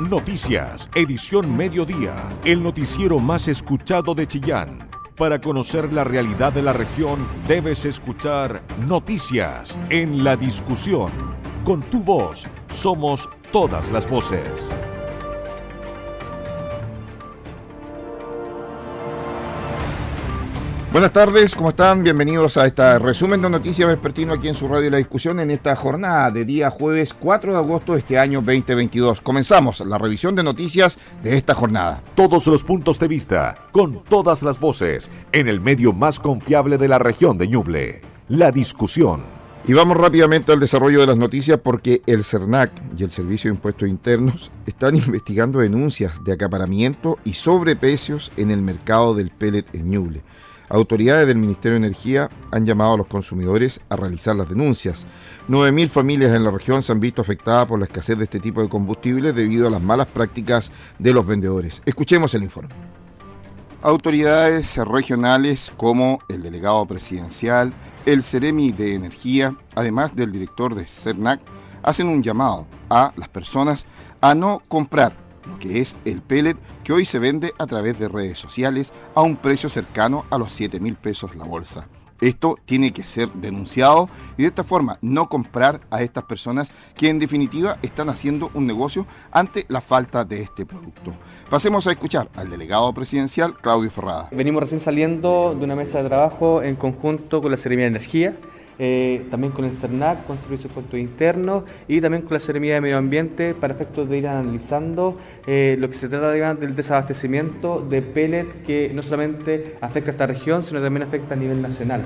Noticias, edición mediodía, el noticiero más escuchado de Chillán. Para conocer la realidad de la región, debes escuchar Noticias en la discusión. Con tu voz, somos todas las voces. Buenas tardes, ¿cómo están? Bienvenidos a este resumen de Noticias Vespertino aquí en su radio La Discusión en esta jornada de día jueves 4 de agosto de este año 2022. Comenzamos la revisión de noticias de esta jornada. Todos los puntos de vista, con todas las voces, en el medio más confiable de la región de Ñuble. La Discusión. Y vamos rápidamente al desarrollo de las noticias porque el CERNAC y el Servicio de Impuestos Internos están investigando denuncias de acaparamiento y sobreprecios en el mercado del pellet en Ñuble. Autoridades del Ministerio de Energía han llamado a los consumidores a realizar las denuncias. 9.000 familias en la región se han visto afectadas por la escasez de este tipo de combustibles debido a las malas prácticas de los vendedores. Escuchemos el informe. Autoridades regionales como el delegado presidencial, el Ceremi de Energía, además del director de CERNAC, hacen un llamado a las personas a no comprar lo que es el pellet que hoy se vende a través de redes sociales a un precio cercano a los 7 mil pesos la bolsa. Esto tiene que ser denunciado y de esta forma no comprar a estas personas que en definitiva están haciendo un negocio ante la falta de este producto. Pasemos a escuchar al delegado presidencial Claudio Ferrada. Venimos recién saliendo de una mesa de trabajo en conjunto con la Seremía de Energía eh, también con el CERNAC, con Servicios de Internos y también con la Seremía de Medio Ambiente para efectos de ir analizando eh, lo que se trata del desabastecimiento de pellet que no solamente afecta a esta región, sino también afecta a nivel nacional.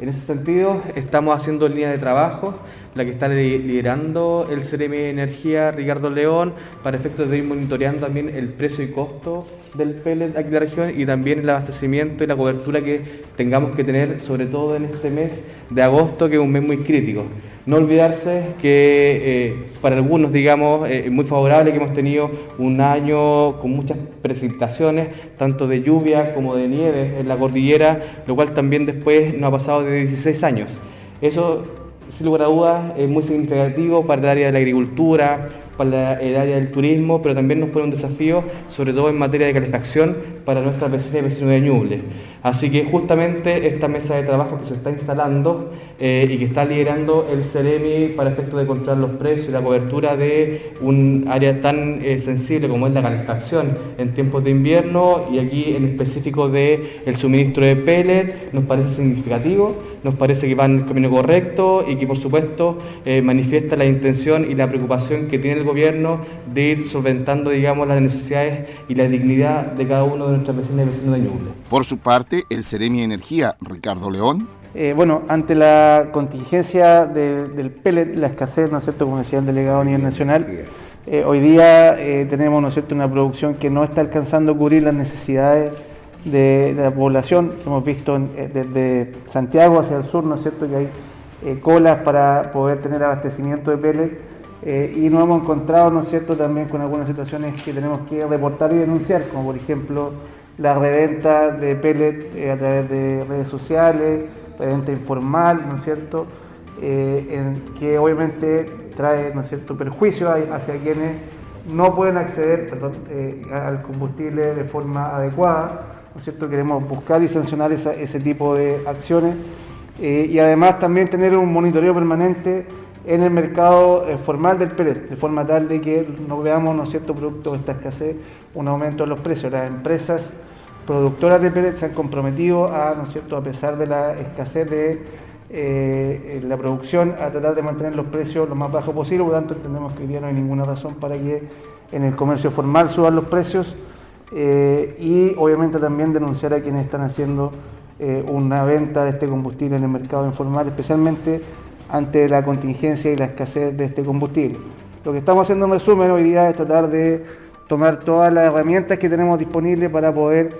En ese sentido, estamos haciendo línea de trabajo, la que está liderando el CRM de Energía, Ricardo León, para efectos de ir monitoreando también el precio y costo del pellet aquí en la región y también el abastecimiento y la cobertura que tengamos que tener, sobre todo en este mes de agosto, que es un mes muy crítico. No olvidarse que eh, para algunos, digamos, eh, es muy favorable que hemos tenido un año con muchas precipitaciones, tanto de lluvia como de nieve en la cordillera, lo cual también después nos ha pasado de 16 años. Eso, sin lugar a dudas, es muy significativo para el área de la agricultura, para el área del turismo, pero también nos pone un desafío, sobre todo en materia de calefacción, para nuestra vecina y vecino de Ñuble. Así que justamente esta mesa de trabajo que se está instalando eh, y que está liderando el CEREMI para efectos de controlar los precios y la cobertura de un área tan eh, sensible como es la calefacción en tiempos de invierno y aquí en específico del el suministro de pellet nos parece significativo, nos parece que va en el camino correcto y que por supuesto eh, manifiesta la intención y la preocupación que tiene el gobierno de ir solventando digamos las necesidades y la dignidad de cada uno de nuestras vecinas y vecinos de Ñuble. Por su parte, el Ceremi de Energía, Ricardo León, eh, bueno, ante la contingencia del pellet, la escasez, ¿no es cierto?, como decía el delegado a nivel nacional, eh, hoy día eh, tenemos, ¿no es cierto?, una producción que no está alcanzando a cubrir las necesidades de, la población. Hemos visto desde Santiago hacia el sur, ¿no es cierto?, que hay colas para poder tener abastecimiento de pellet y nos hemos encontrado, ¿no es cierto?, también con algunas situaciones que tenemos que reportar y denunciar, como por ejemplo la reventa de pellet a través de redes sociales, venta informal, ¿no es cierto?, eh, que obviamente trae, ¿no es cierto?, perjuicio hacia quienes no pueden acceder eh, al combustible de forma adecuada, ¿no es cierto?, queremos buscar y sancionar ese tipo de acciones eh, y además también tener un monitoreo permanente en el mercado formal del pellet, de forma tal de que no veamos, ¿no cierto?, producto de esta escasez, un aumento de los precios. Las empresas productoras de pellet se han comprometido a, ¿no es cierto?, a pesar de la escasez de eh, la producción, a tratar de mantener los precios lo más bajos posible, por lo tanto entendemos que hoy día no hay ninguna razón para que en el comercio formal suban los precios eh, y obviamente también denunciar a quienes están haciendo eh, una venta de este combustible en el mercado informal, especialmente ante la contingencia y la escasez de este combustible. Lo que estamos haciendo en resumen hoy día es tratar de tomar todas las herramientas que tenemos disponibles para poder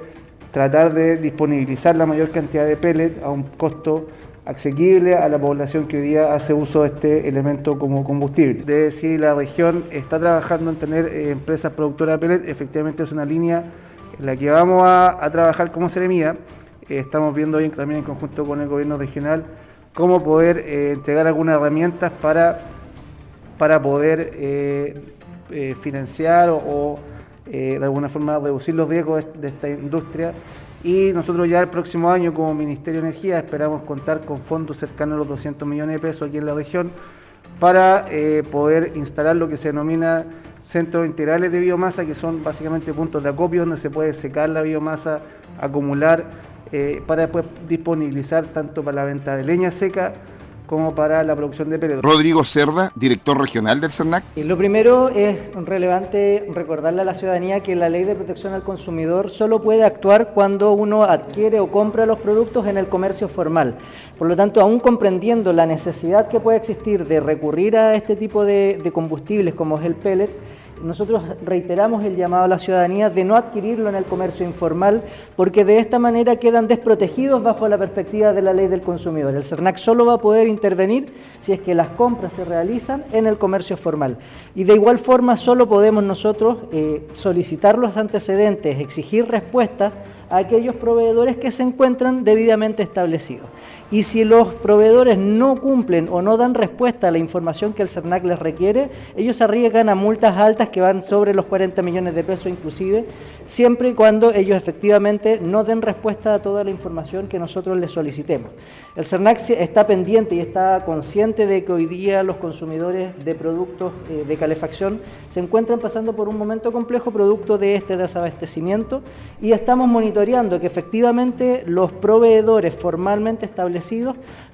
tratar de disponibilizar la mayor cantidad de pellet a un costo asequible a la población que hoy día hace uso de este elemento como combustible. De si la región está trabajando en tener eh, empresas productoras de pellet, efectivamente es una línea en la que vamos a, trabajar como Seremía. Eh, estamos viendo hoy también en conjunto con el gobierno regional cómo poder eh, entregar algunas herramientas para, para poder eh, financiar o, de alguna forma reducir los riesgos de esta industria. Y nosotros ya el próximo año como Ministerio de Energía esperamos contar con fondos cercanos a los 200 millones de pesos aquí en la región para poder instalar lo que se denomina centros integrales de biomasa, que son básicamente puntos de acopio donde se puede secar la biomasa, acumular, eh, para después disponibilizar tanto para la venta de leña seca como para la producción de pellet. Rodrigo Cerda, director regional del CERNAC. lo primero es relevante recordarle a la ciudadanía que la ley de protección al consumidor solo puede actuar cuando uno adquiere o compra los productos en el comercio formal. Por lo tanto, aún comprendiendo la necesidad que puede existir de recurrir a este tipo de, de combustibles como es el pellet, nosotros reiteramos el llamado a la ciudadanía de no adquirirlo en el comercio informal, porque de esta manera quedan desprotegidos bajo la perspectiva de la ley del consumidor. El CERNAC solo va a poder intervenir si es que las compras se realizan en el comercio formal. Y de igual forma solo podemos nosotros eh, solicitar los antecedentes, exigir respuestas a aquellos proveedores que se encuentran debidamente establecidos. Y si los proveedores no cumplen o no dan respuesta a la información que el CERNAC les requiere, ellos arriesgan a multas altas que van sobre los 40 millones de pesos inclusive, siempre y cuando ellos efectivamente no den respuesta a toda la información que nosotros les solicitemos. El CERNAC está pendiente y está consciente de que hoy día los consumidores de productos eh, de calefacción se encuentran pasando por un momento complejo producto de este desabastecimiento y estamos monitoreando que efectivamente los proveedores formalmente establecidos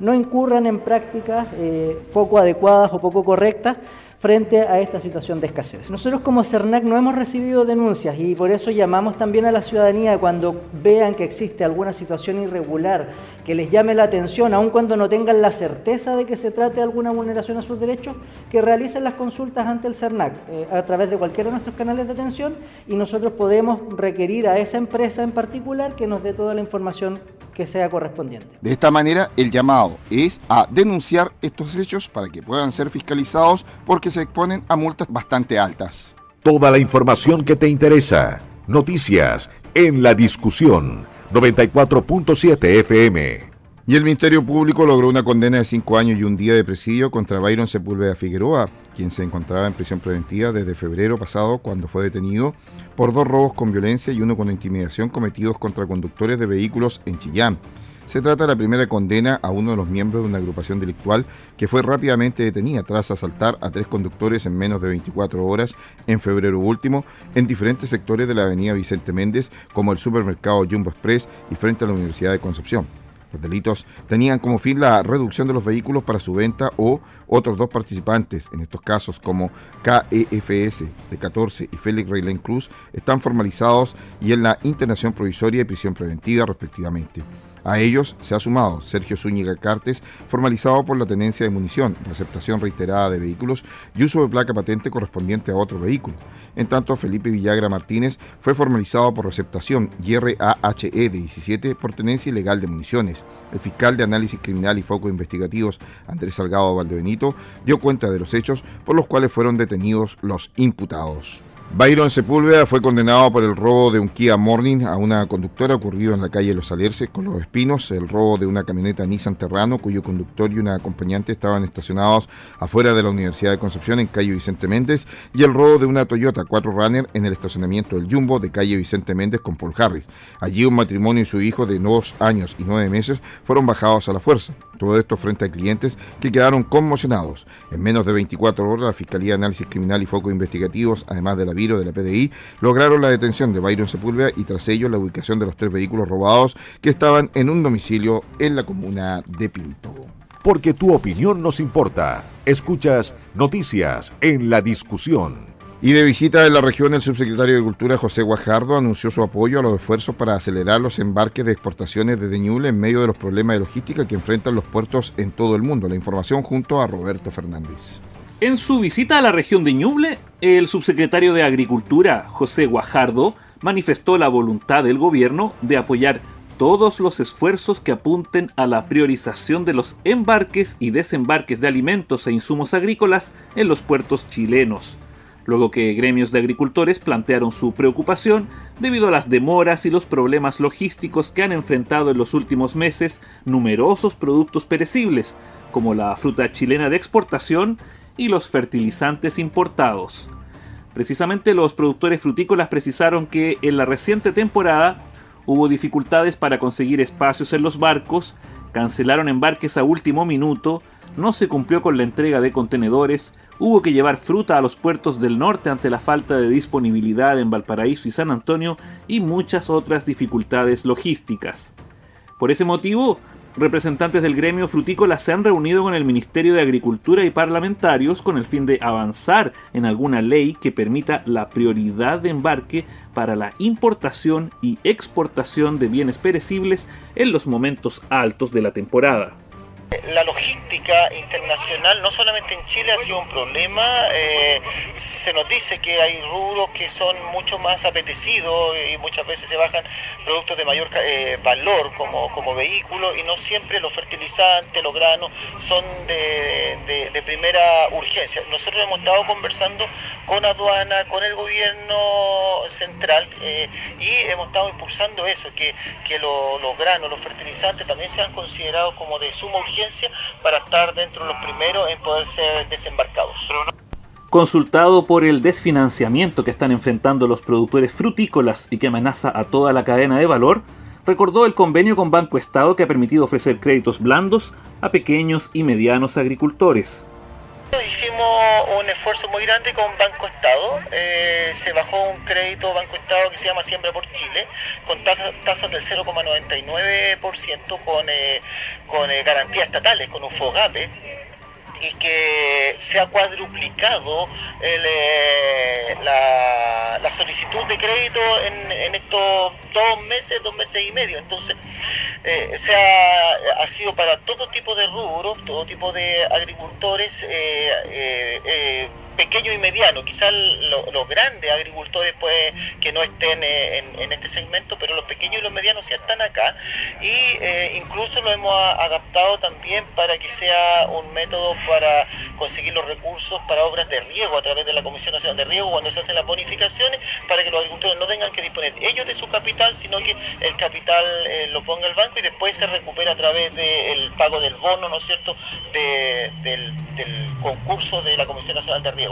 no incurran en prácticas eh, poco adecuadas o poco correctas frente a esta situación de escasez. Nosotros como CERNAC no hemos recibido denuncias y por eso llamamos también a la ciudadanía cuando vean que existe alguna situación irregular que les llame la atención, aun cuando no tengan la certeza de que se trate de alguna vulneración a sus derechos, que realicen las consultas ante el CERNAC eh, a través de cualquiera de nuestros canales de atención y nosotros podemos requerir a esa empresa en particular que nos dé toda la información que sea correspondiente. De esta manera, el llamado es a denunciar estos hechos para que puedan ser fiscalizados porque se exponen a multas bastante altas. Toda la información que te interesa. Noticias en la discusión 94.7 FM. Y el Ministerio Público logró una condena de cinco años y un día de presidio contra Byron Sepúlveda Figueroa, quien se encontraba en prisión preventiva desde febrero pasado cuando fue detenido por dos robos con violencia y uno con intimidación cometidos contra conductores de vehículos en Chillán. Se trata de la primera condena a uno de los miembros de una agrupación delictual que fue rápidamente detenida tras asaltar a tres conductores en menos de 24 horas en febrero último en diferentes sectores de la avenida Vicente Méndez como el supermercado Jumbo Express y frente a la Universidad de Concepción. Los delitos tenían como fin la reducción de los vehículos para su venta o otros dos participantes, en estos casos como KEFS de 14 y Félix Reilén Cruz, están formalizados y en la internación provisoria y prisión preventiva respectivamente. A ellos se ha sumado Sergio Zúñiga Cartes, formalizado por la tenencia de munición, receptación reiterada de vehículos y uso de placa patente correspondiente a otro vehículo. En tanto, Felipe Villagra Martínez fue formalizado por receptación y RAHE de 17 por tenencia ilegal de municiones. El fiscal de análisis criminal y focos investigativos, Andrés Salgado Valdebenito, dio cuenta de los hechos por los cuales fueron detenidos los imputados. Byron Sepúlveda fue condenado por el robo de un Kia Morning a una conductora ocurrido en la calle Los Alerces con los Espinos, el robo de una camioneta Nissan Terrano cuyo conductor y una acompañante estaban estacionados afuera de la Universidad de Concepción en calle Vicente Méndez y el robo de una Toyota 4Runner en el estacionamiento del Jumbo de calle Vicente Méndez con Paul Harris. Allí un matrimonio y su hijo de dos años y nueve meses fueron bajados a la fuerza. Todo esto frente a clientes que quedaron conmocionados. En menos de 24 horas, la Fiscalía de Análisis Criminal y Focos Investigativos, además de la Viro de la PDI, lograron la detención de Byron Sepúlveda y tras ello la ubicación de los tres vehículos robados que estaban en un domicilio en la comuna de Pinto. Porque tu opinión nos importa. Escuchas noticias en la discusión. Y de visita en la región, el subsecretario de Cultura José Guajardo anunció su apoyo a los esfuerzos para acelerar los embarques de exportaciones de Ñuble en medio de los problemas de logística que enfrentan los puertos en todo el mundo. La información junto a Roberto Fernández. En su visita a la región de Ñuble, el subsecretario de Agricultura José Guajardo manifestó la voluntad del gobierno de apoyar todos los esfuerzos que apunten a la priorización de los embarques y desembarques de alimentos e insumos agrícolas en los puertos chilenos. Luego que gremios de agricultores plantearon su preocupación debido a las demoras y los problemas logísticos que han enfrentado en los últimos meses numerosos productos perecibles, como la fruta chilena de exportación y los fertilizantes importados. Precisamente los productores frutícolas precisaron que en la reciente temporada hubo dificultades para conseguir espacios en los barcos, cancelaron embarques a último minuto, no se cumplió con la entrega de contenedores, hubo que llevar fruta a los puertos del norte ante la falta de disponibilidad en Valparaíso y San Antonio y muchas otras dificultades logísticas. Por ese motivo, representantes del gremio frutícola se han reunido con el Ministerio de Agricultura y parlamentarios con el fin de avanzar en alguna ley que permita la prioridad de embarque para la importación y exportación de bienes perecibles en los momentos altos de la temporada la logística internacional, no solamente en Chile, ha sido un problema. Eh, se nos dice que hay rubros que son mucho más apetecidos y muchas veces se bajan productos de mayor eh, valor como, como vehículos y no siempre los fertilizantes, los granos son de, primera urgencia. Nosotros hemos estado conversando con aduana, con el gobierno central eh, y hemos estado impulsando eso, que, los granos, los fertilizantes también sean considerados como de suma urgencia para estar dentro de los primeros en poder ser desembarcados. Consultado por el desfinanciamiento que están enfrentando los productores frutícolas y que amenaza a toda la cadena de valor, recordó el convenio con Banco Estado que ha permitido ofrecer créditos blandos a pequeños y medianos agricultores. Hicimos un esfuerzo muy grande con Banco Estado, eh, se bajó un crédito Banco Estado que se llama Siembra por Chile, con tasas, del 0,99% con, eh, con eh, garantías estatales, con un FOGAPE, y que se ha cuadruplicado eh, la, solicitud de crédito en, estos dos meses, dos meses y medio. Entonces, eh, se ha, sido para todo tipo de rubros, todo tipo de agricultores. Eh, pequeño y mediano, quizás los grandes agricultores pues que no estén eh, en, este segmento, pero los pequeños y los medianos ya están acá y eh, incluso lo hemos adaptado también para que sea un método para conseguir los recursos para obras de riego a través de la Comisión Nacional de Riego cuando se hacen las bonificaciones para que los agricultores no tengan que disponer ellos de su capital, sino que el capital eh, lo ponga el banco y después se recupera a través del pago del bono, ¿no es cierto?, del concurso de la Comisión Nacional de Riego.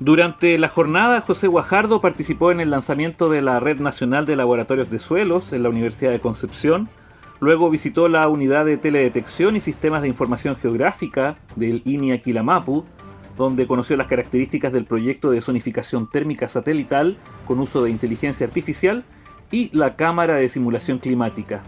Durante la jornada, José Guajardo participó en el lanzamiento de la Red Nacional de Laboratorios de Suelos en la Universidad de Concepción. Luego visitó la unidad de teledetección y sistemas de información geográfica del INI Aquilamapu, donde conoció las características del proyecto de zonificación térmica satelital con uso de inteligencia artificial y la cámara de simulación climática.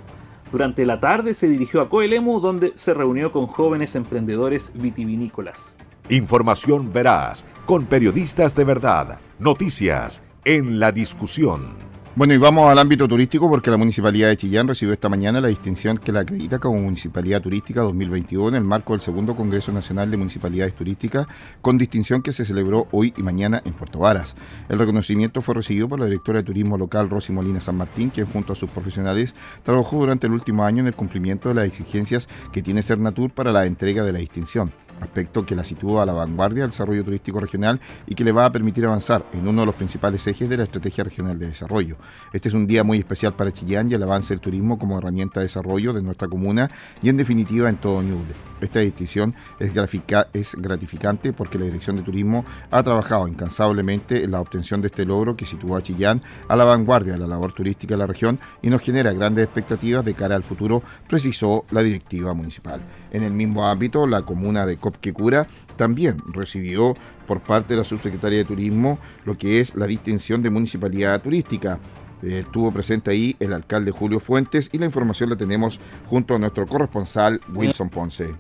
Durante la tarde se dirigió a Coelemu, donde se reunió con jóvenes emprendedores vitivinícolas. Información veraz, con periodistas de verdad. Noticias en la discusión. Bueno, y vamos al ámbito turístico porque la Municipalidad de Chillán recibió esta mañana la distinción que la acredita como Municipalidad Turística 2021 en el marco del segundo Congreso Nacional de Municipalidades Turísticas, con distinción que se celebró hoy y mañana en Puerto Varas. El reconocimiento fue recibido por la directora de Turismo Local, Rosy Molina San Martín, quien junto a sus profesionales trabajó durante el último año en el cumplimiento de las exigencias que tiene Cernatur para la entrega de la distinción aspecto que la sitúa a la vanguardia del desarrollo turístico regional y que le va a permitir avanzar en uno de los principales ejes de la Estrategia Regional de Desarrollo. Este es un día muy especial para Chillán y el avance del turismo como herramienta de desarrollo de nuestra comuna y en definitiva en todo Ñuble. Esta distinción es, gratificante porque la Dirección de Turismo ha trabajado incansablemente en la obtención de este logro que sitúa a Chillán a la vanguardia de la labor turística de la región y nos genera grandes expectativas de cara al futuro, precisó la directiva municipal. En el mismo ámbito, la comuna de Copquecura también recibió por parte de la subsecretaria de Turismo lo que es la distinción de municipalidad turística. Estuvo presente ahí el alcalde Julio Fuentes y la información la tenemos junto a nuestro corresponsal Wilson Ponce.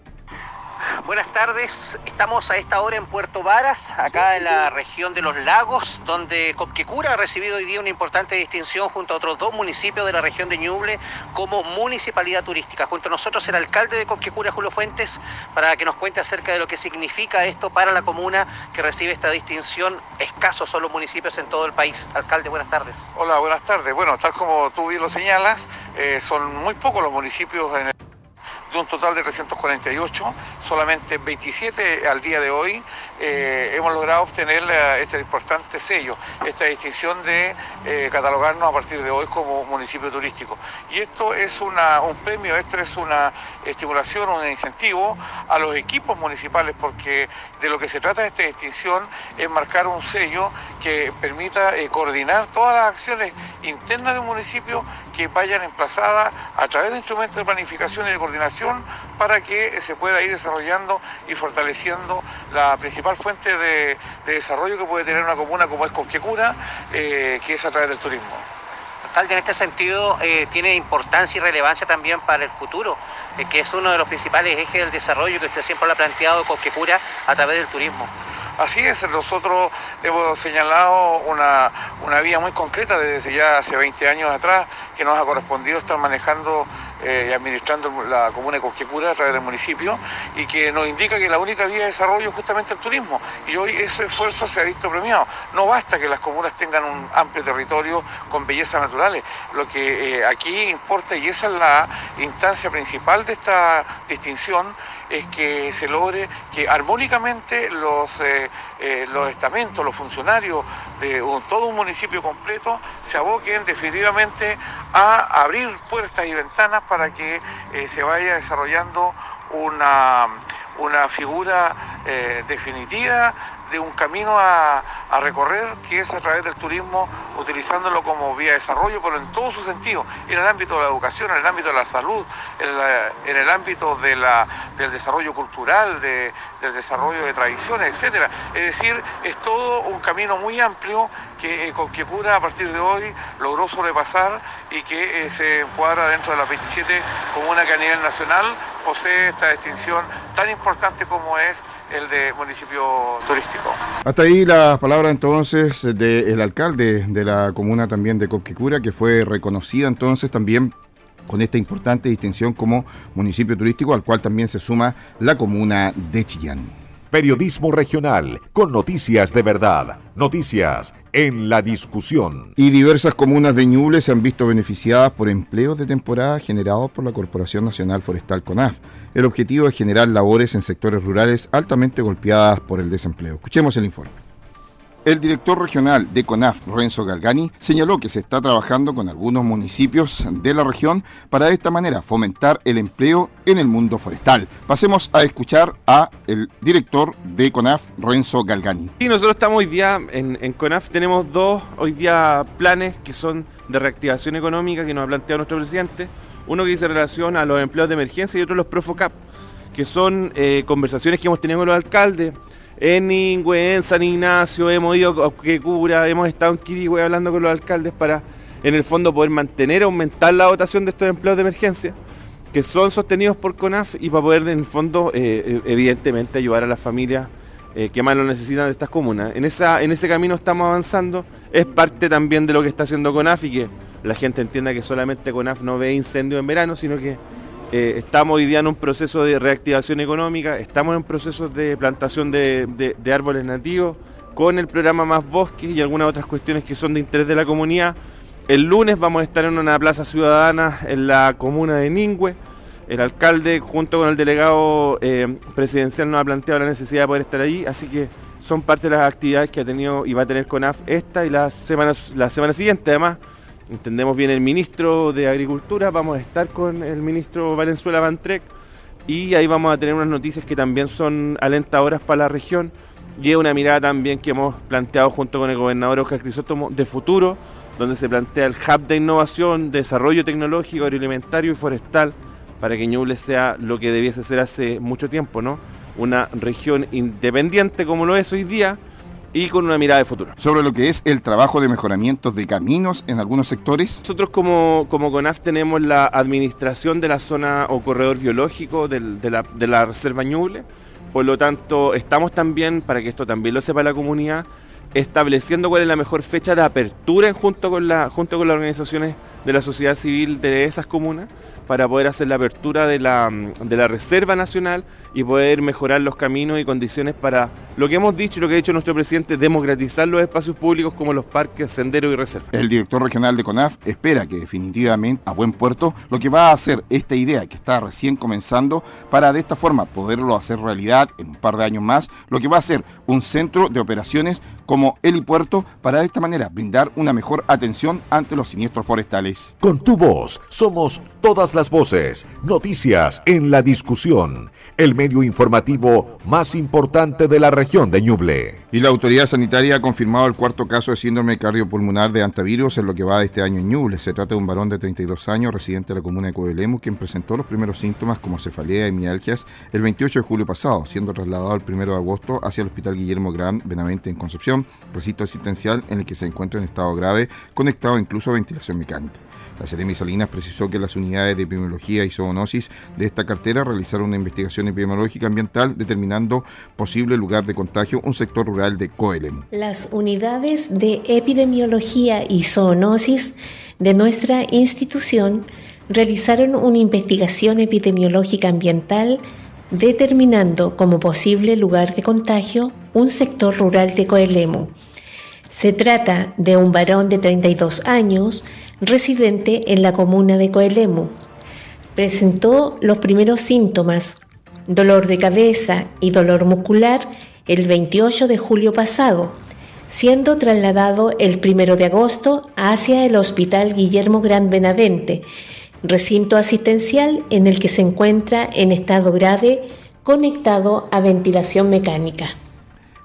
Buenas tardes, estamos a esta hora en Puerto Varas, acá en la región de los lagos, donde Copquecura ha recibido hoy día una importante distinción junto a otros dos municipios de la región de Ñuble como municipalidad turística. Junto a nosotros el alcalde de Copquecura, Julio Fuentes, para que nos cuente acerca de lo que significa esto para la comuna que recibe esta distinción. Escasos son los municipios en todo el país. Alcalde, buenas tardes. Hola, buenas tardes. Bueno, tal como tú bien lo señalas, eh, son muy pocos los municipios en el un total de 348, solamente 27 al día de hoy eh, hemos logrado obtener este importante sello, esta distinción de eh, catalogarnos a partir de hoy como municipio turístico. Y esto es una, un premio, esto es una estimulación, un incentivo a los equipos municipales, porque de lo que se trata esta distinción es marcar un sello que permita eh, coordinar todas las acciones internas de un municipio que vayan emplazadas a través de instrumentos de planificación y de coordinación para que se pueda ir desarrollando y fortaleciendo la principal fuente de, desarrollo que puede tener una comuna como es Cosquecura, eh, que es a través del turismo. Alcalde, en este sentido eh, tiene importancia y relevancia también para el futuro, eh, que es uno de los principales ejes del desarrollo que usted siempre lo ha planteado, Cosquecura, a través del turismo. Así es, nosotros hemos señalado una, una vía muy concreta desde ya hace 20 años atrás que nos ha correspondido estar manejando eh, administrando la comuna de Cosquecura a través del municipio y que nos indica que la única vía de desarrollo es justamente el turismo y hoy ese esfuerzo se ha visto premiado. No basta que las comunas tengan un amplio territorio con bellezas naturales, lo que eh, aquí importa y esa es la instancia principal de esta distinción es que se logre que armónicamente los, eh, los estamentos, los funcionarios de todo un municipio completo se aboquen definitivamente a abrir puertas y ventanas para que eh, se vaya desarrollando una, una figura eh, definitiva de un camino a, recorrer que es a través del turismo, utilizándolo como vía de desarrollo, pero en todo su sentido, en el ámbito de la educación, en el ámbito de la salud, en, el ámbito de la, del desarrollo cultural, del desarrollo de tradiciones, etcétera. Es decir, es todo un camino muy amplio que, eh, que Cura a partir de hoy logró sobrepasar y que eh, se encuadra dentro de las 27 comunas que a nivel nacional posee esta distinción tan importante como es el de municipio turístico. Hasta ahí las palabras entonces del alcalde de la comuna también de Copquecura, que fue reconocida entonces también con esta importante distinción como municipio turístico, al cual también se suma la comuna de Chillán. Periodismo regional, con noticias de verdad, noticias en la discusión. Y diversas comunas de Ñuble se han visto beneficiadas por empleos de temporada generados por la Corporación Nacional Forestal CONAF. El objetivo es generar labores en sectores rurales altamente golpeadas por el desempleo. Escuchemos el informe. El director regional de CONAF, Renzo Galgani, señaló que se está trabajando con algunos municipios de la región para de esta manera fomentar el empleo en el mundo forestal. Pasemos a escuchar a el director de CONAF, Renzo Galgani. Sí, nosotros estamos hoy día en, CONAF, tenemos dos hoy día planes que son de reactivación económica que nos ha planteado nuestro presidente. Uno que dice relación a los empleos de emergencia y otro los Profocap, que son eh, conversaciones que hemos tenido con los alcaldes en Ningüe, en San Ignacio, hemos ido a Quecura, hemos estado en Quirigüe hablando con los alcaldes para, en el fondo, poder mantener, aumentar la dotación de estos empleos de emergencia, que son sostenidos por CONAF y para poder, en el fondo, eh, eh, evidentemente, ayudar a las familias eh, que más lo necesitan de estas comunas. En, esa, en ese camino estamos avanzando, es parte también de lo que está haciendo CONAF y que la gente entienda que solamente CONAF no ve incendios en verano, sino que eh, estamos hoy día en un proceso de reactivación económica, estamos en procesos de plantación de, árboles nativos, con el programa Más Bosques y algunas otras cuestiones que son de interés de la comunidad. El lunes vamos a estar en una plaza ciudadana en la comuna de Ningüe. El alcalde junto con el delegado eh, presidencial nos ha planteado la necesidad de poder estar allí, así que son parte de las actividades que ha tenido y va a tener CONAF esta y la semana, la semana siguiente. Además, entendemos bien el ministro de Agricultura, vamos a estar con el ministro Valenzuela Bantrec y ahí vamos a tener unas noticias que también son alentadoras para la región y una mirada también que hemos planteado junto con el gobernador Oscar Crisóstomo de futuro, donde se plantea el hub de innovación, desarrollo tecnológico, agroalimentario y forestal para que Ñuble sea lo que debiese ser hace mucho tiempo, ¿no? Una región independiente como lo es hoy día, y con una mirada de futuro. Sobre lo que es el trabajo de mejoramiento de caminos en algunos sectores. Nosotros como, como CONAF tenemos la administración de la zona o corredor biológico de, la, de la Reserva Ñuble, por lo tanto estamos también, para que esto también lo sepa la comunidad, estableciendo cuál es la mejor fecha de apertura junto con, la, junto con las organizaciones de la sociedad civil de esas comunas para poder hacer la apertura de la, de la Reserva Nacional y poder mejorar los caminos y condiciones para lo que hemos dicho y lo que ha dicho nuestro presidente, democratizar los espacios públicos como los parques, senderos y reservas. El director regional de CONAF espera que definitivamente a buen puerto lo que va a hacer esta idea que está recién comenzando para de esta forma poderlo hacer realidad en un par de años más, lo que va a ser un centro de operaciones como helipuerto para de esta manera brindar una mejor atención ante los siniestros forestales. Con tu voz somos todas las voces, noticias en la discusión, el medio informativo más importante de la región de Ñuble. Y la autoridad sanitaria ha confirmado el cuarto caso de síndrome cardiopulmonar de antivirus en lo que va de este año en Ñuble. Se trata de un varón de 32 años, residente de la comuna de Coelemu, quien presentó los primeros síntomas como cefalea y mialgias el 28 de julio pasado, siendo trasladado el 1 de agosto hacia el Hospital Guillermo Gran Benavente en Concepción, recinto asistencial en el que se encuentra en estado grave, conectado incluso a ventilación mecánica. La Seremi Salinas precisó que las unidades de epidemiología y zoonosis de esta cartera realizaron una investigación epidemiológica ambiental determinando posible lugar de contagio un sector rural de Coelemu. Las unidades de epidemiología y zoonosis de nuestra institución realizaron una investigación epidemiológica ambiental determinando como posible lugar de contagio un sector rural de Coelemu. Se trata de un varón de 32 años, residente en la comuna de Coelemu. Presentó los primeros síntomas, dolor de cabeza y dolor muscular, el 28 de julio pasado, siendo trasladado el 1 de agosto hacia el Hospital Guillermo Gran Benavente, recinto asistencial en el que se encuentra en estado grave conectado a ventilación mecánica.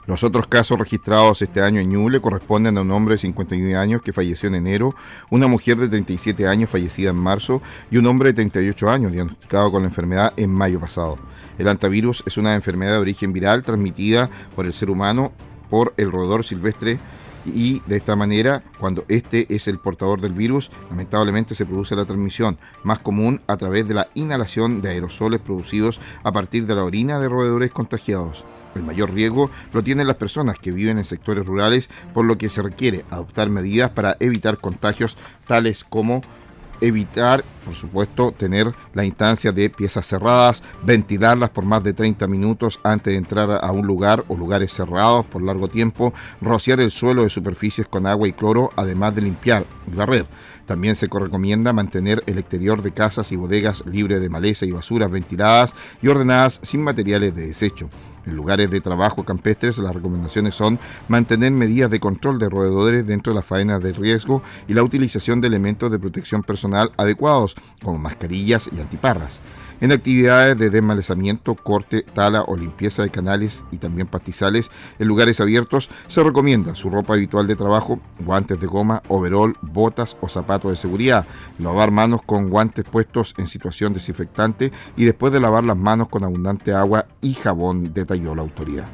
Los otros casos registrados este año en Ñuble corresponden a un hombre de 51 años que falleció en enero, una mujer de 37 años fallecida en marzo y un hombre de 38 años diagnosticado con la enfermedad en mayo pasado. El antivirus es una enfermedad de origen viral transmitida por el ser humano por el roedor silvestre y de esta manera, cuando este es el portador del virus, lamentablemente se produce la transmisión, más común a través de la inhalación de aerosoles producidos a partir de la orina de roedores contagiados. El mayor riesgo lo tienen las personas que viven en sectores rurales, por lo que se requiere adoptar medidas para evitar contagios tales como evitar, por supuesto, tener la instancia de piezas cerradas, ventilarlas por más de 30 minutos antes de entrar a un lugar o lugares cerrados por largo tiempo, rociar el suelo de superficies con agua y cloro, además de limpiar y barrer. También se recomienda mantener el exterior de casas y bodegas libre de maleza y basuras ventiladas y ordenadas sin materiales de desecho. En lugares de trabajo campestres las recomendaciones son mantener medidas de control de roedores dentro de las faenas de riesgo y la utilización de elementos de protección personal adecuados, como mascarillas y antiparras. En actividades de desmalezamiento, corte, tala o limpieza de canales y también pastizales en lugares abiertos, se recomienda su ropa habitual de trabajo, guantes de goma, overol, botas o zapatos de seguridad, lavar manos con guantes puestos en situación desinfectante y después de lavar las manos con abundante agua y jabón, detalló la autoridad.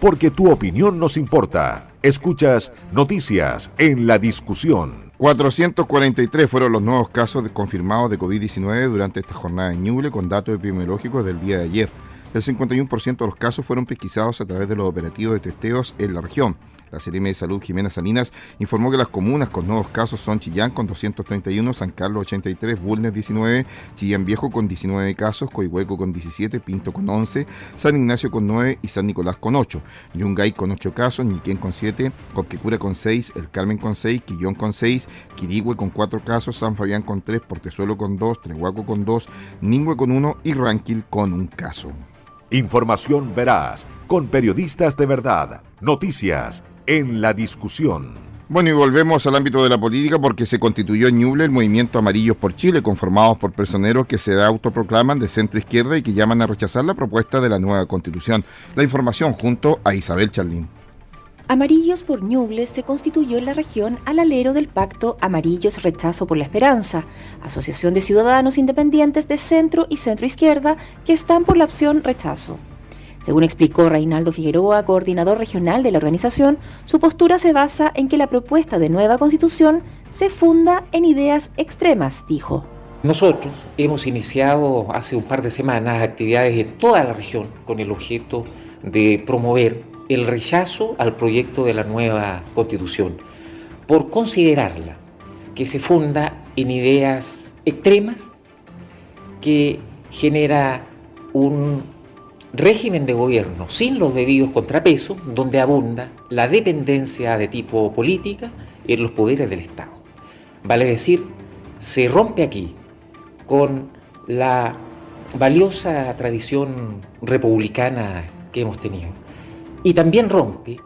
Porque tu opinión nos importa. Escuchas noticias en la discusión. 443 fueron los nuevos casos confirmados de COVID-19 durante esta jornada en Ñuble con datos epidemiológicos del día de ayer. El 51% de los casos fueron pesquisados a través de los operativos de testeos en la región. La CRM de Salud Jimena Salinas informó que las comunas con nuevos casos son Chillán con 231, San Carlos 83, Bulnes 19, Chillán Viejo con 19 casos, Coihueco con 17, Pinto con 11, San Ignacio con 9 y San Nicolás con 8, Yungay con 8 casos, Ñiquén con 7, Copquecura con 6, El Carmen con 6, Quillón con 6, Quirigüe con 4 casos, San Fabián con 3, Portezuelo con 2, Trehuaco con 2, Ningüe con 1 y Ranquil con un caso. Información veraz, con periodistas de verdad, noticias en la discusión. Bueno, y volvemos al ámbito de la política porque se constituyó en Ñuble el movimiento Amarillos por Chile, conformados por personeros que se autoproclaman de centro izquierda y que llaman a rechazar la propuesta de la nueva constitución. La información junto a Isabel Charlín. Amarillos por Ñuble se constituyó en la región al alero del pacto Amarillos Rechazo por la Esperanza, asociación de ciudadanos independientes de centro y centro izquierda que están por la opción rechazo. Según explicó Reinaldo Figueroa, coordinador regional de la organización, su postura se basa en que la propuesta de nueva constitución se funda en ideas extremas, dijo. Nosotros hemos iniciado hace un par de semanas actividades en toda la región con el objeto de promover el rechazo al proyecto de la nueva constitución por considerarla que se funda en ideas extremas que genera un régimen de gobierno sin los debidos contrapesos, donde abunda la dependencia de tipo política en los poderes del Estado. Vale decir, se rompe aquí con la valiosa tradición republicana que hemos tenido. Y también rompe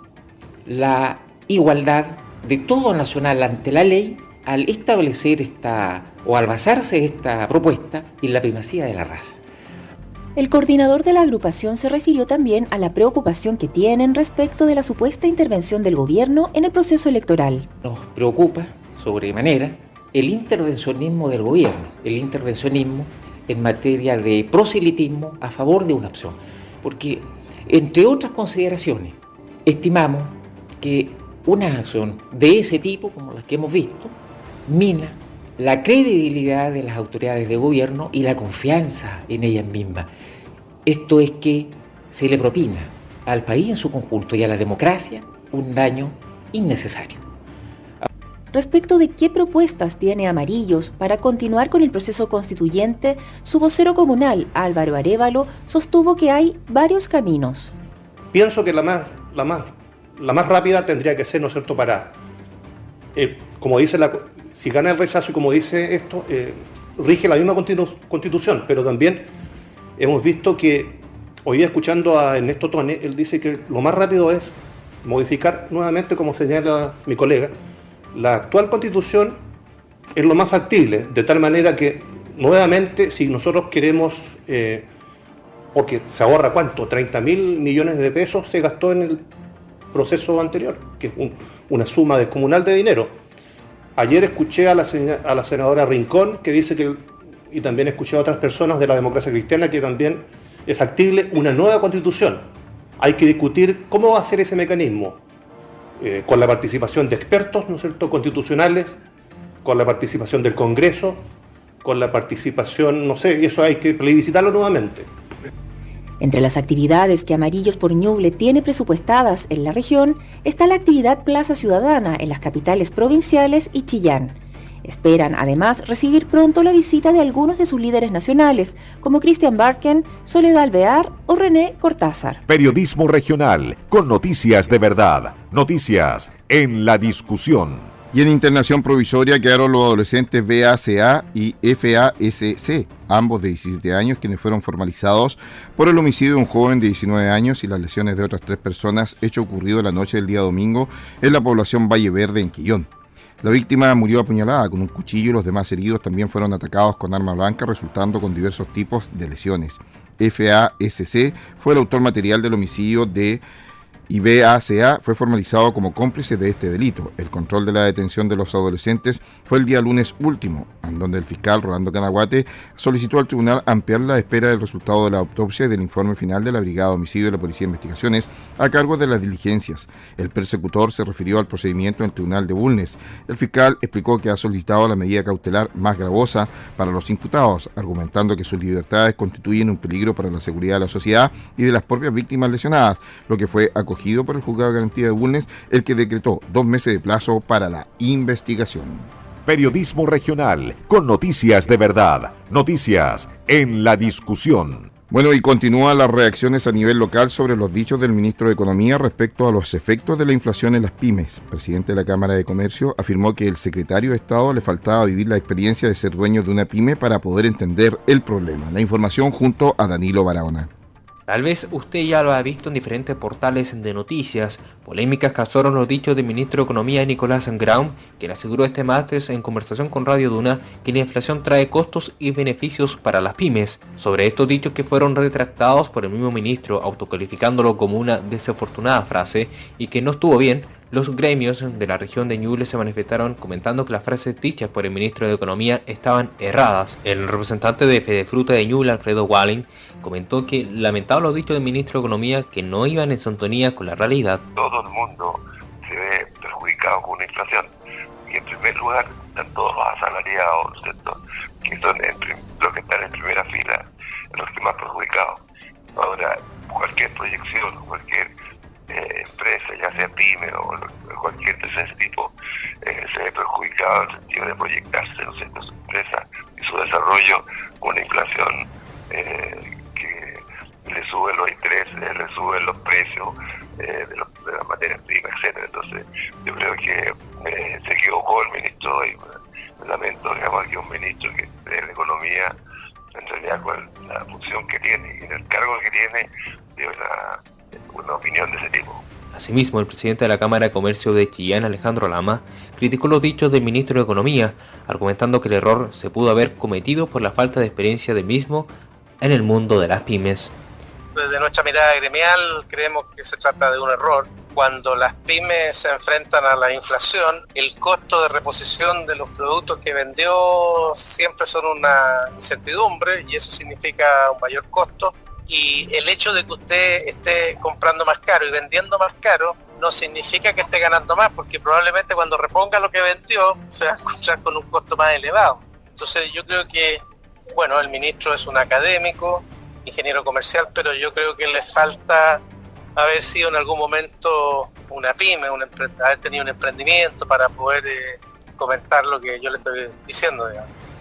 la igualdad de todo nacional ante la ley al establecer esta o al basarse esta propuesta en la primacía de la raza. El coordinador de la agrupación se refirió también a la preocupación que tienen respecto de la supuesta intervención del gobierno en el proceso electoral. Nos preocupa sobremanera el intervencionismo del gobierno, el intervencionismo en materia de proselitismo a favor de una opción. Porque, entre otras consideraciones, estimamos que una acción de ese tipo, como las que hemos visto, mina la credibilidad de las autoridades de gobierno y la confianza en ellas mismas. Esto es que se le propina al país en su conjunto y a la democracia un daño innecesario. Respecto de qué propuestas tiene Amarillos para continuar con el proceso constituyente, su vocero comunal, Álvaro Arevalo, sostuvo que hay varios caminos. Pienso que la más, la más, la más rápida tendría que ser, ¿no es cierto?, para, eh, como dice la, si gana el rechazo y como dice esto, eh, rige la misma constitución, pero también hemos visto que hoy día escuchando a Ernesto Tone, él dice que lo más rápido es modificar nuevamente, como señala mi colega, la actual constitución es lo más factible, de tal manera que nuevamente si nosotros queremos, eh, porque se ahorra cuánto, 30 mil millones de pesos se gastó en el proceso anterior, que es una suma descomunal de dinero. Ayer escuché a la, a la senadora Rincón que dice que, y también escuché a otras personas de la democracia cristiana que también es factible una nueva constitución. Hay que discutir cómo va a ser ese mecanismo, eh, con la participación de expertos, ¿no es cierto?, constitucionales, con la participación del Congreso, con la participación, no sé, y eso hay que plebiscitarlo nuevamente. Entre las actividades que Amarillos por Ñuble tiene presupuestadas en la región está la actividad Plaza Ciudadana en las capitales provinciales y Chillán. Esperan además recibir pronto la visita de algunos de sus líderes nacionales, como Christian Barken, Soledad Alvear o René Cortázar. Periodismo regional, con noticias de verdad, noticias en la discusión. Y en internación provisoria quedaron los adolescentes BACA y FASC, ambos de 17 años, quienes fueron formalizados por el homicidio de un joven de 19 años y las lesiones de otras tres personas, hecho ocurrido la noche del día domingo en la población Valle Verde, en Quillón. La víctima murió apuñalada con un cuchillo y los demás heridos también fueron atacados con arma blanca, resultando con diversos tipos de lesiones. FASC fue el autor material del homicidio de y BACA fue formalizado como cómplice de este delito. El control de la detención de los adolescentes fue el día lunes último, en donde el fiscal Rolando Canaguate solicitó al tribunal ampliar la espera del resultado de la autopsia y del informe final de la Brigada de Homicidio de la Policía de Investigaciones a cargo de las diligencias. El persecutor se refirió al procedimiento en el tribunal de Bulnes. El fiscal explicó que ha solicitado la medida cautelar más gravosa para los imputados, argumentando que sus libertades constituyen un peligro para la seguridad de la sociedad y de las propias víctimas lesionadas, lo que fue acogido por el juzgado de garantía de Bulnes, el que decretó dos meses de plazo para la investigación. Periodismo regional, con noticias de verdad, noticias en la discusión. Bueno, y continúan las reacciones a nivel local sobre los dichos del ministro de Economía respecto a los efectos de la inflación en las pymes. El presidente de la Cámara de Comercio afirmó que el secretario de Estado le faltaba vivir la experiencia de ser dueño de una pyme para poder entender el problema. La información junto a Danilo Barahona. Tal vez usted ya lo ha visto en diferentes portales de noticias. Polémicas causaron los dichos del ministro de Economía Nicolás Graum, quien aseguró este martes en conversación con Radio Duna que la inflación trae costos y beneficios para las pymes. Sobre estos dichos que fueron retractados por el mismo ministro, autocalificándolo como una desafortunada frase y que no estuvo bien, los gremios de la región de Ñuble se manifestaron comentando que las frases dichas por el ministro de Economía estaban erradas. El representante de Fedefruta de Ñuble, Alfredo Walling, comentó que lamentaba los dichos del ministro de Economía que no iban en sintonía con la realidad. Todo el mundo se ve perjudicado con una inflación y en primer lugar están todos los asalariados, que son los que están en primera fila, los que más perjudicados. Ahora, cualquier proyección, cualquier eh, empresa, ya sea pyme o cualquier de ese tipo, eh, se ve perjudicado en el sentido de proyectarse en su empresa y su desarrollo con una inflación eh, que le sube los intereses, le sube los precios eh, de, las materias primas, etcétera. Entonces, yo creo que eh, se equivocó el ministro y lamento, digamos, que un ministro que de la economía, en realidad con la función que tiene y el cargo que tiene, dio una, una opinión de ese tipo. Asimismo, el presidente de la Cámara de Comercio de Chillán, Alejandro Lama, criticó los dichos del ministro de Economía, argumentando que el error se pudo haber cometido por la falta de experiencia del mismo en el mundo de las pymes. Desde nuestra mirada gremial creemos que se trata de un error. Cuando las pymes se enfrentan a la inflación, el costo de reposición de los productos que vendió siempre son una incertidumbre y eso significa un mayor costo y el hecho de que usted esté comprando más caro y vendiendo más caro no significa que esté ganando más, porque probablemente cuando reponga lo que vendió se va a encontrar con un costo más elevado. Entonces yo creo que, bueno, el ministro es un académico, ingeniero comercial, pero yo creo que le falta haber sido en algún momento una pyme, un haber tenido un emprendimiento para poder eh, comentar lo que yo le estoy diciendo.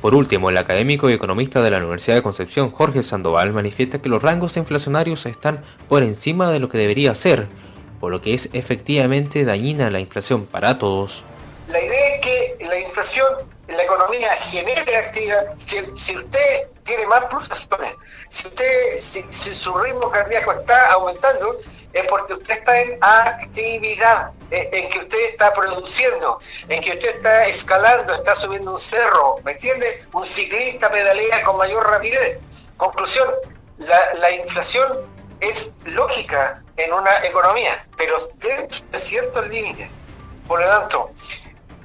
Por último, el académico y economista de la Universidad de Concepción, Jorge Sandoval, manifiesta que los rangos inflacionarios están por encima de lo que debería ser, por lo que es efectivamente dañina la inflación para todos. La idea es que la inflación la economía genere actividad. Si, usted tiene más pulsaciones, si, usted, si su ritmo cardíaco está aumentando, es porque usted está en actividad, eh, en que usted está produciendo, en que usted está escalando, está subiendo un cerro, ¿me entiende? Un ciclista pedalea con mayor rapidez. Conclusión, la, inflación es lógica en una economía, pero dentro de ciertos límites. Por lo tanto,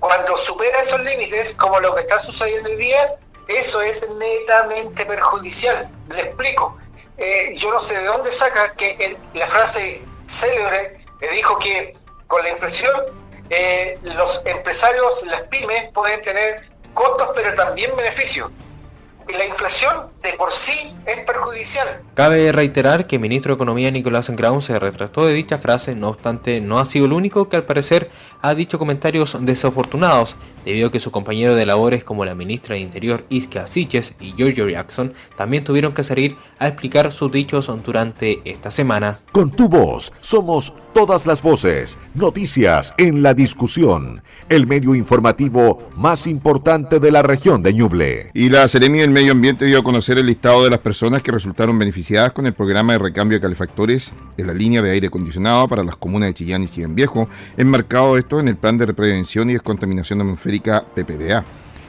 cuando supera esos límites, como lo que está sucediendo hoy día, eso es netamente perjudicial. Le explico. Eh, yo no sé de dónde saca que la frase célebre le dijo que con la inflación eh, los empresarios, las pymes pueden tener costos pero también beneficios. La inflación de por sí es perjudicial. Cabe reiterar que el ministro de Economía Nicolás Engraun se retractó de dicha frase, no obstante no ha sido el único que al parecer ha dicho comentarios desafortunados, debido a que su compañero de labores como la ministra de Interior Iska Siches y Giorgio Jackson también tuvieron que salir a explicar sus dichos durante esta semana. Con tu voz somos todas las voces, noticias en la discusión, el medio informativo más importante de la región de Ñuble. Y la Seremi del Medio Ambiente dio a conocer el listado de las personas que resultaron beneficiadas con el programa de recambio de calefactores en la línea de aire acondicionado para las comunas de Chillán y Chillán Viejo, enmarcado esto en el Plan de Prevención y Descontaminación Atmosférica PPDA.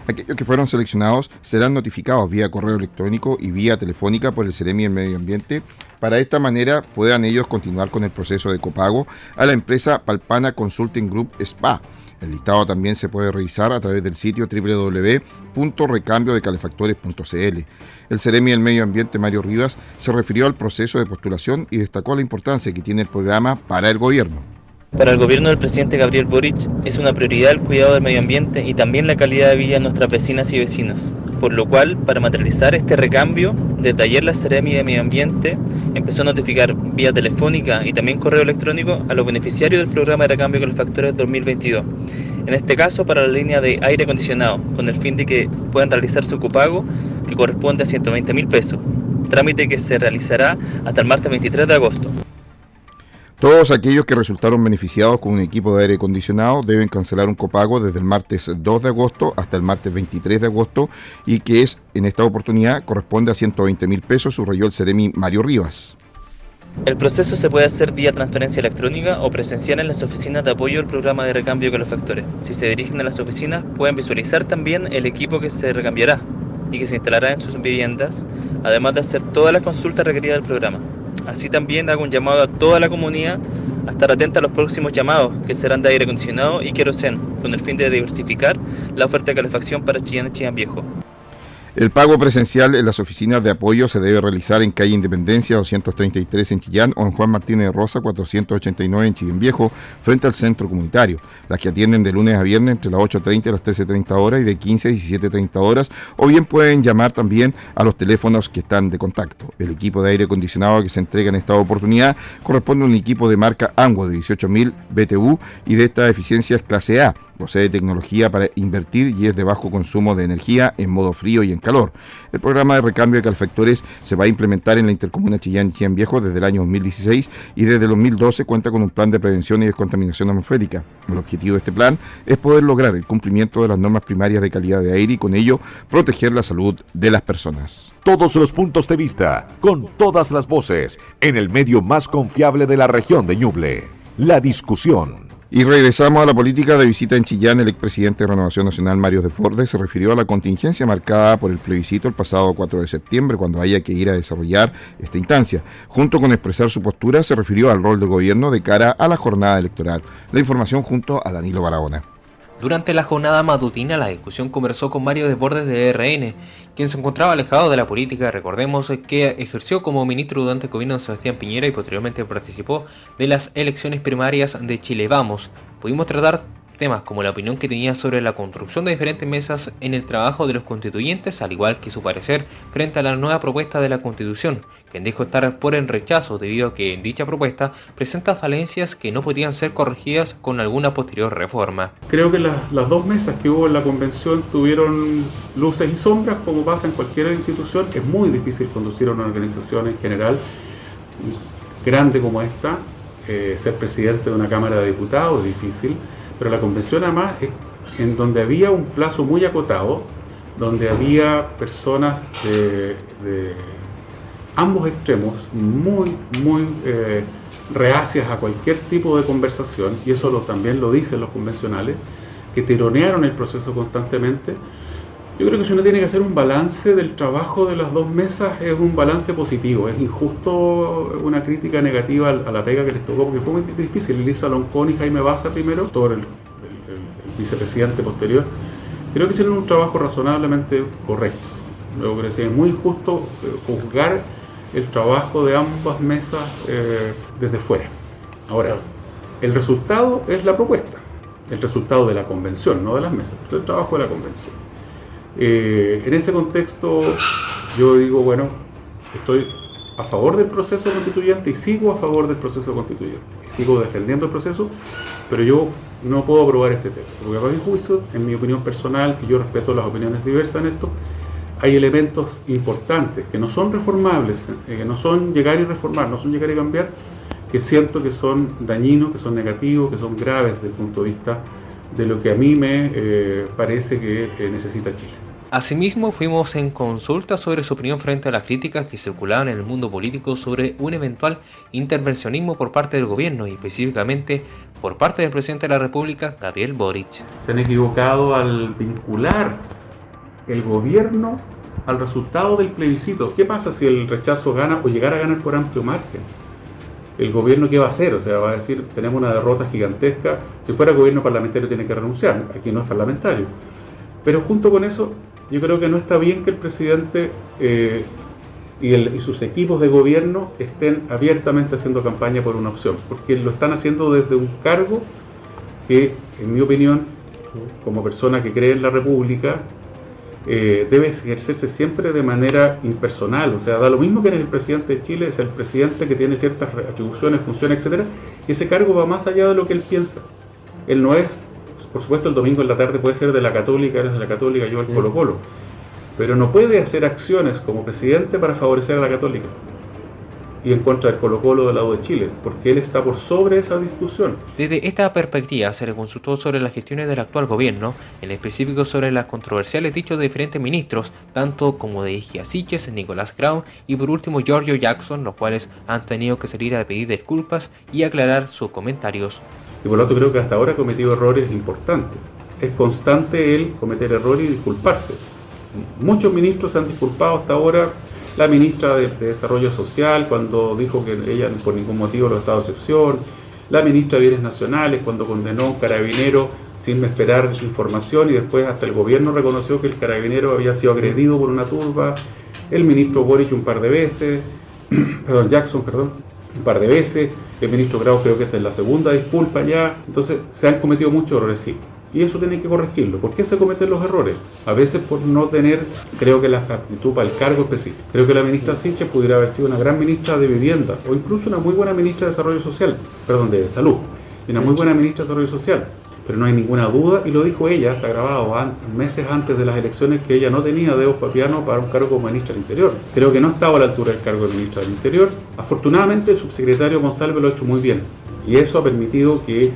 Aquellos que fueron seleccionados serán notificados vía correo electrónico y vía telefónica por el Ceremi del Medio Ambiente. Para esta manera puedan ellos continuar con el proceso de copago a la empresa Palpana Consulting Group SPA. El listado también se puede revisar a través del sitio www.recambiodecalefactores.cl. El Ceremi del Medio Ambiente, Mario Rivas, se refirió al proceso de postulación y destacó la importancia que tiene el programa para el gobierno. Para el gobierno del presidente Gabriel Boric es una prioridad el cuidado del medio ambiente y también la calidad de vida de nuestras vecinas y vecinos. Por lo cual, para materializar este recambio, desde ayer la Seremi de Medio Ambiente empezó a notificar vía telefónica y también correo electrónico a los beneficiarios del programa de recambio con los factores 2022. En este caso, para la línea de aire acondicionado, con el fin de que puedan realizar su copago, que corresponde a 120 mil pesos. Trámite que se realizará hasta el martes 23 de agosto. Todos aquellos que resultaron beneficiados con un equipo de aire acondicionado deben cancelar un copago desde el martes 2 de agosto hasta el martes 23 de agosto y que es en esta oportunidad corresponde a 120 mil pesos, subrayó el Ceremi Mario Rivas. El proceso se puede hacer vía transferencia electrónica o presencial en las oficinas de apoyo al programa de recambio con los factores. Si se dirigen a las oficinas, pueden visualizar también el equipo que se recambiará y que se instalará en sus viviendas, además de hacer todas las consultas requeridas del programa. Así también hago un llamado a toda la comunidad a estar atenta a los próximos llamados, que serán de aire acondicionado y queroseno, con el fin de diversificar la oferta de calefacción para Chillán Chillán Viejo. El pago presencial en las oficinas de apoyo se debe realizar en calle Independencia 233 en Chillán o en Juan Martínez de Rosa 489 en Chillán Viejo, frente al centro comunitario, las que atienden de lunes a viernes entre las 8.30 y las 13.30 horas y de 15 a 17.30 horas, o bien pueden llamar también a los teléfonos que están de contacto. El equipo de aire acondicionado que se entrega en esta oportunidad corresponde a un equipo de marca ANGUA de 18.000 BTU y de esta eficiencia clase A posee tecnología para invertir y es de bajo consumo de energía en modo frío y en calor. El programa de recambio de calefactores se va a implementar en la intercomuna Chillán-Chillán Viejo desde el año 2016 y desde el 2012 cuenta con un plan de prevención y descontaminación atmosférica. El objetivo de este plan es poder lograr el cumplimiento de las normas primarias de calidad de aire y con ello proteger la salud de las personas. Todos los puntos de vista, con todas las voces, en el medio más confiable de la región de Ñuble. La discusión. Y regresamos a la política de visita en Chillán. El expresidente de Renovación Nacional, Mario de Forde, se refirió a la contingencia marcada por el plebiscito el pasado 4 de septiembre, cuando haya que ir a desarrollar esta instancia. Junto con expresar su postura, se refirió al rol del gobierno de cara a la jornada electoral. La información junto a Danilo Barahona. Durante la jornada matutina, la discusión conversó con Mario Desbordes de RN, quien se encontraba alejado de la política, recordemos que ejerció como ministro durante el gobierno de Sebastián Piñera y posteriormente participó de las elecciones primarias de Chile Vamos. Pudimos tratar temas como la opinión que tenía sobre la construcción de diferentes mesas en el trabajo de los constituyentes, al igual que su parecer frente a la nueva propuesta de la Constitución, quien dijo estar por el rechazo debido a que dicha propuesta presenta falencias que no podrían ser corregidas con alguna posterior reforma. Creo que las, las dos mesas que hubo en la convención tuvieron luces y sombras, como pasa en cualquier institución. Es muy difícil conducir a una organización en general grande como esta. Eh, ser presidente de una Cámara de Diputados es difícil pero la convención además es en donde había un plazo muy acotado, donde había personas de, ambos extremos muy, muy eh, reacias a cualquier tipo de conversación, y eso también lo dicen los convencionales, que tironearon el proceso constantemente. Yo creo que si uno tiene que hacer un balance del trabajo de las dos mesas, es un balance positivo. Es injusto una crítica negativa a la pega que les tocó, porque fue muy difícil. Elisa Loncón y Jaime Baza primero, todo el, vicepresidente posterior. Creo que hicieron un trabajo razonablemente correcto. Luego creo que es muy injusto eh, juzgar el trabajo de ambas mesas eh, desde fuera. Ahora, el resultado es la propuesta, el resultado de la convención, no de las mesas, el trabajo de la convención. Eh, en ese contexto yo digo, bueno, estoy a favor del proceso constituyente y sigo a favor del proceso constituyente. Sigo defendiendo el proceso, pero yo no puedo aprobar este texto. Porque a mi juicio, en mi opinión personal, y yo respeto las opiniones diversas en esto, hay elementos importantes que no son reformables, eh, que no son llegar y reformar, no son llegar y cambiar, que siento que son dañinos, que son negativos, que son graves desde el punto de vista de lo que a mí me eh, parece que necesita Chile. Asimismo, fuimos en consulta sobre su opinión frente a las críticas que circulaban en el mundo político sobre un eventual intervencionismo por parte del gobierno y específicamente por parte del presidente de la República, Gabriel Boric. Se han equivocado al vincular el gobierno al resultado del plebiscito. ¿Qué pasa si el rechazo gana o llegara a ganar por amplio margen? ¿El gobierno qué va a hacer? O sea, va a decir, tenemos una derrota gigantesca. Si fuera gobierno parlamentario tiene que renunciar. Aquí no es parlamentario. Pero junto con eso, yo creo que no está bien que el presidente eh, y, sus equipos de gobierno estén abiertamente haciendo campaña por una opción, porque lo están haciendo desde un cargo que, en mi opinión, como persona que cree en la República, eh, debe ejercerse siempre de manera impersonal. O sea, da lo mismo que eres el presidente de Chile, es el presidente que tiene ciertas atribuciones, funciones, etcétera, y ese cargo va más allá de lo que él piensa. Él no es por supuesto, el domingo en la tarde puede ser de la Católica, eres de la Católica, yo el Colo Colo. Pero no puede hacer acciones como presidente para favorecer a la Católica y en contra del Colo Colo del lado de Chile, porque él está por sobre esa discusión. Desde esta perspectiva se le consultó sobre las gestiones del actual gobierno, en específico sobre las controversiales dichos de diferentes ministros, tanto como de Siches, Nicolás Grau y por último Giorgio Jackson, los cuales han tenido que salir a pedir disculpas y aclarar sus comentarios y por lo tanto creo que hasta ahora ha cometido errores importantes. Es constante él cometer errores y disculparse. Muchos ministros se han disculpado hasta ahora. La ministra de, Desarrollo Social cuando dijo que ella por ningún motivo lo estado de excepción. La ministra de Bienes Nacionales cuando condenó a un carabinero sin esperar información y después hasta el gobierno reconoció que el carabinero había sido agredido por una turba. El ministro Boric un par de veces, perdón, Jackson, perdón, un par de veces el ministro Grau creo que esta es la segunda disculpa ya, entonces se han cometido muchos errores, sí. Y eso tiene que corregirlo. ¿Por qué se cometen los errores? A veces por no tener, creo que la actitud para el cargo específico. Creo que la ministra Sinche pudiera haber sido una gran ministra de vivienda o incluso una muy buena ministra de desarrollo social, perdón, de salud, y una muy buena ministra de desarrollo social. Pero no hay ninguna duda, y lo dijo ella, está grabado meses antes de las elecciones, que ella no tenía dedos papiano para un cargo como ministra del Interior. Creo que no estaba a la altura del cargo de ministra del Interior. Afortunadamente el subsecretario González lo ha hecho muy bien, y eso ha permitido que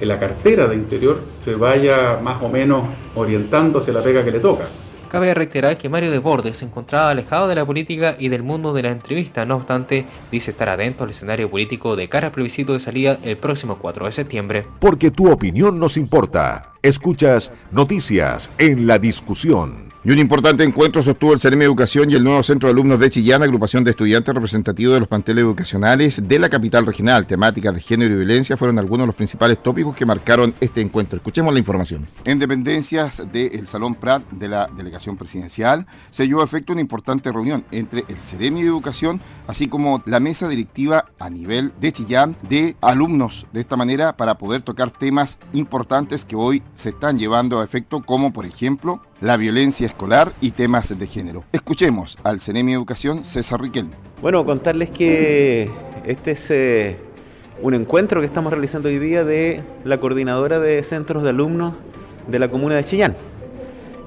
la cartera de Interior se vaya más o menos orientando hacia la pega que le toca. Cabe reiterar que Mario Desbordes se encontraba alejado de la política y del mundo de la entrevista, no obstante, dice estar atento al escenario político de cara al plebiscito de salida el próximo 4 de septiembre. Porque tu opinión nos importa. Escuchas Noticias en la Discusión. Y un importante encuentro sostuvo el CERME Educación y el nuevo Centro de Alumnos de Chillán, agrupación de estudiantes representativos de los planteles educacionales de la capital regional. Temáticas de género y violencia fueron algunos de los principales tópicos que marcaron este encuentro. Escuchemos la información. En dependencias del Salón Prat de la Delegación Presidencial se llevó a efecto una importante reunión entre el CERMI de Educación, así como la mesa directiva a nivel de Chillán de alumnos, de esta manera para poder tocar temas importantes que hoy se están llevando a efecto, como por ejemplo la violencia escolar y temas de género. Escuchemos al CENEMI Educación César Riquelme. Bueno, contarles que este es eh, un encuentro que estamos realizando hoy día de la coordinadora de centros de alumnos de la comuna de Chillán,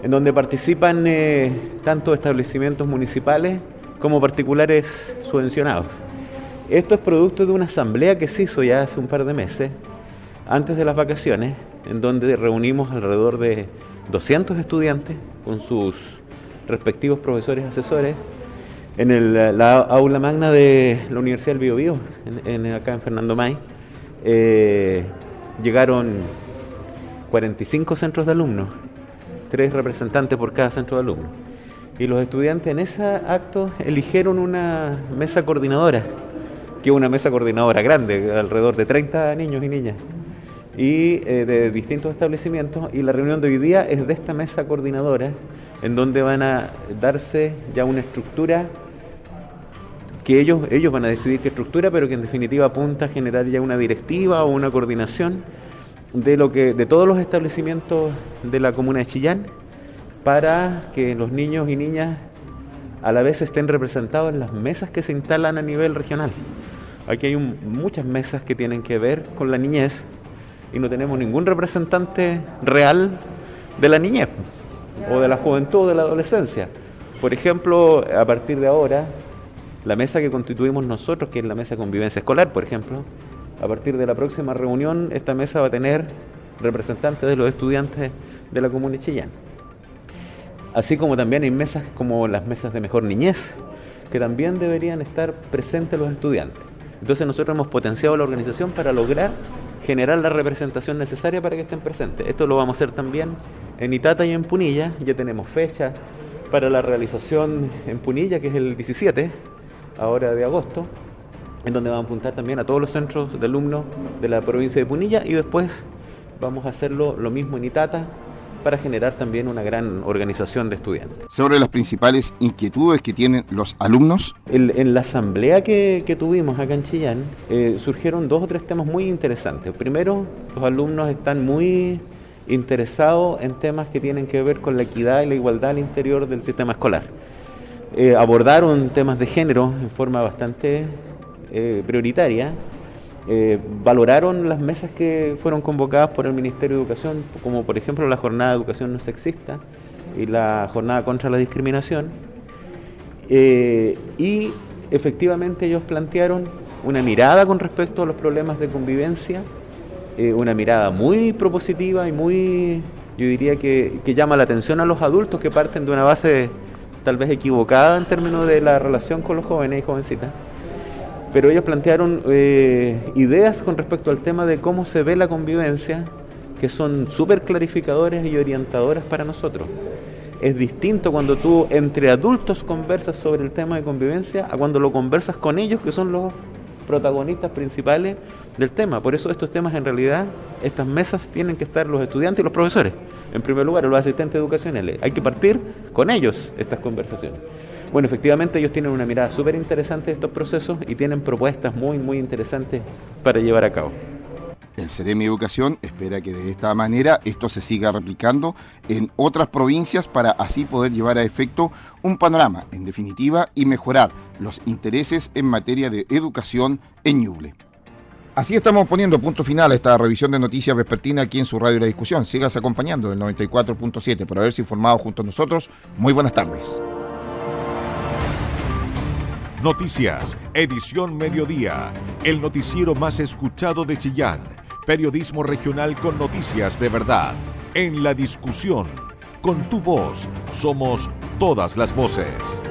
en donde participan eh, tanto establecimientos municipales como particulares subvencionados. Esto es producto de una asamblea que se hizo ya hace un par de meses, antes de las vacaciones, en donde reunimos alrededor de 200 estudiantes con sus respectivos profesores asesores en la aula magna de la Universidad del Biobío, en, acá en Fernando May. Eh, llegaron 45 centros de alumnos, tres representantes por cada centro de alumnos. Y los estudiantes en ese acto eligieron una mesa coordinadora, que es una mesa coordinadora grande, alrededor de 30 niños y niñas y eh, de distintos establecimientos y la reunión de hoy día es de esta mesa coordinadora en donde van a darse ya una estructura que ellos, ellos van a decidir qué estructura, pero que en definitiva apunta a generar ya una directiva o una coordinación de lo que de todos los establecimientos de la comuna de Chillán para que los niños y niñas a la vez estén representados en las mesas que se instalan a nivel regional. Aquí hay muchas mesas que tienen que ver con la niñez, y no tenemos ningún representante real de la niñez o de la juventud o de la adolescencia. Por ejemplo, a partir de ahora, la mesa que constituimos nosotros, que es la mesa de convivencia escolar, por ejemplo, a partir de la próxima reunión, esta mesa va a tener representantes de los estudiantes de la Comuna de Chillán. Así como también hay mesas como las mesas de mejor niñez, que también deberían estar presentes los estudiantes. Entonces nosotros hemos potenciado la organización para lograr generar la representación necesaria para que estén presentes. Esto lo vamos a hacer también en Itata y en Punilla. Ya tenemos fecha para la realización en Punilla, que es el 17, ahora de agosto, en donde vamos a apuntar también a todos los centros de alumnos de la provincia de Punilla y después vamos a hacerlo lo mismo en Itata para generar también una gran organización de estudiantes. Sobre las principales inquietudes que tienen los alumnos. en la asamblea que, tuvimos acá en Chillán eh, surgieron dos o tres temas muy interesantes. Primero, los alumnos están muy interesados en temas que tienen que ver con la equidad y la igualdad al interior del sistema escolar. Eh, abordaron temas de género en forma bastante eh, prioritaria eh, valoraron las mesas que fueron convocadas por el Ministerio de Educación, como por ejemplo la jornada de educación no sexista y la jornada contra la discriminación. Eh, y efectivamente ellos plantearon una mirada con respecto a los problemas de convivencia, eh, una mirada muy propositiva y muy, yo diría que, que llama la atención a los adultos que parten de una base tal vez equivocada en términos de la relación con los jóvenes y jovencitas pero ellos plantearon eh, ideas con respecto al tema de cómo se ve la convivencia, que son súper clarificadores y orientadoras para nosotros. Es distinto cuando tú entre adultos conversas sobre el tema de convivencia a cuando lo conversas con ellos, que son los protagonistas principales del tema. Por eso estos temas en realidad, estas mesas tienen que estar los estudiantes y los profesores. En primer lugar, los asistentes educacionales. Hay que partir con ellos estas conversaciones. Bueno, efectivamente ellos tienen una mirada súper interesante de estos procesos y tienen propuestas muy, muy interesantes para llevar a cabo. El Ceremi Educación espera que de esta manera esto se siga replicando en otras provincias para así poder llevar a efecto un panorama, en definitiva, y mejorar los intereses en materia de educación en Ñuble. Así estamos poniendo punto final a esta revisión de noticias vespertina aquí en su radio La Discusión. Sigas acompañando el 94.7 por haberse informado junto a nosotros. Muy buenas tardes. Noticias, edición mediodía, el noticiero más escuchado de Chillán, periodismo regional con noticias de verdad, en la discusión, con tu voz, somos todas las voces.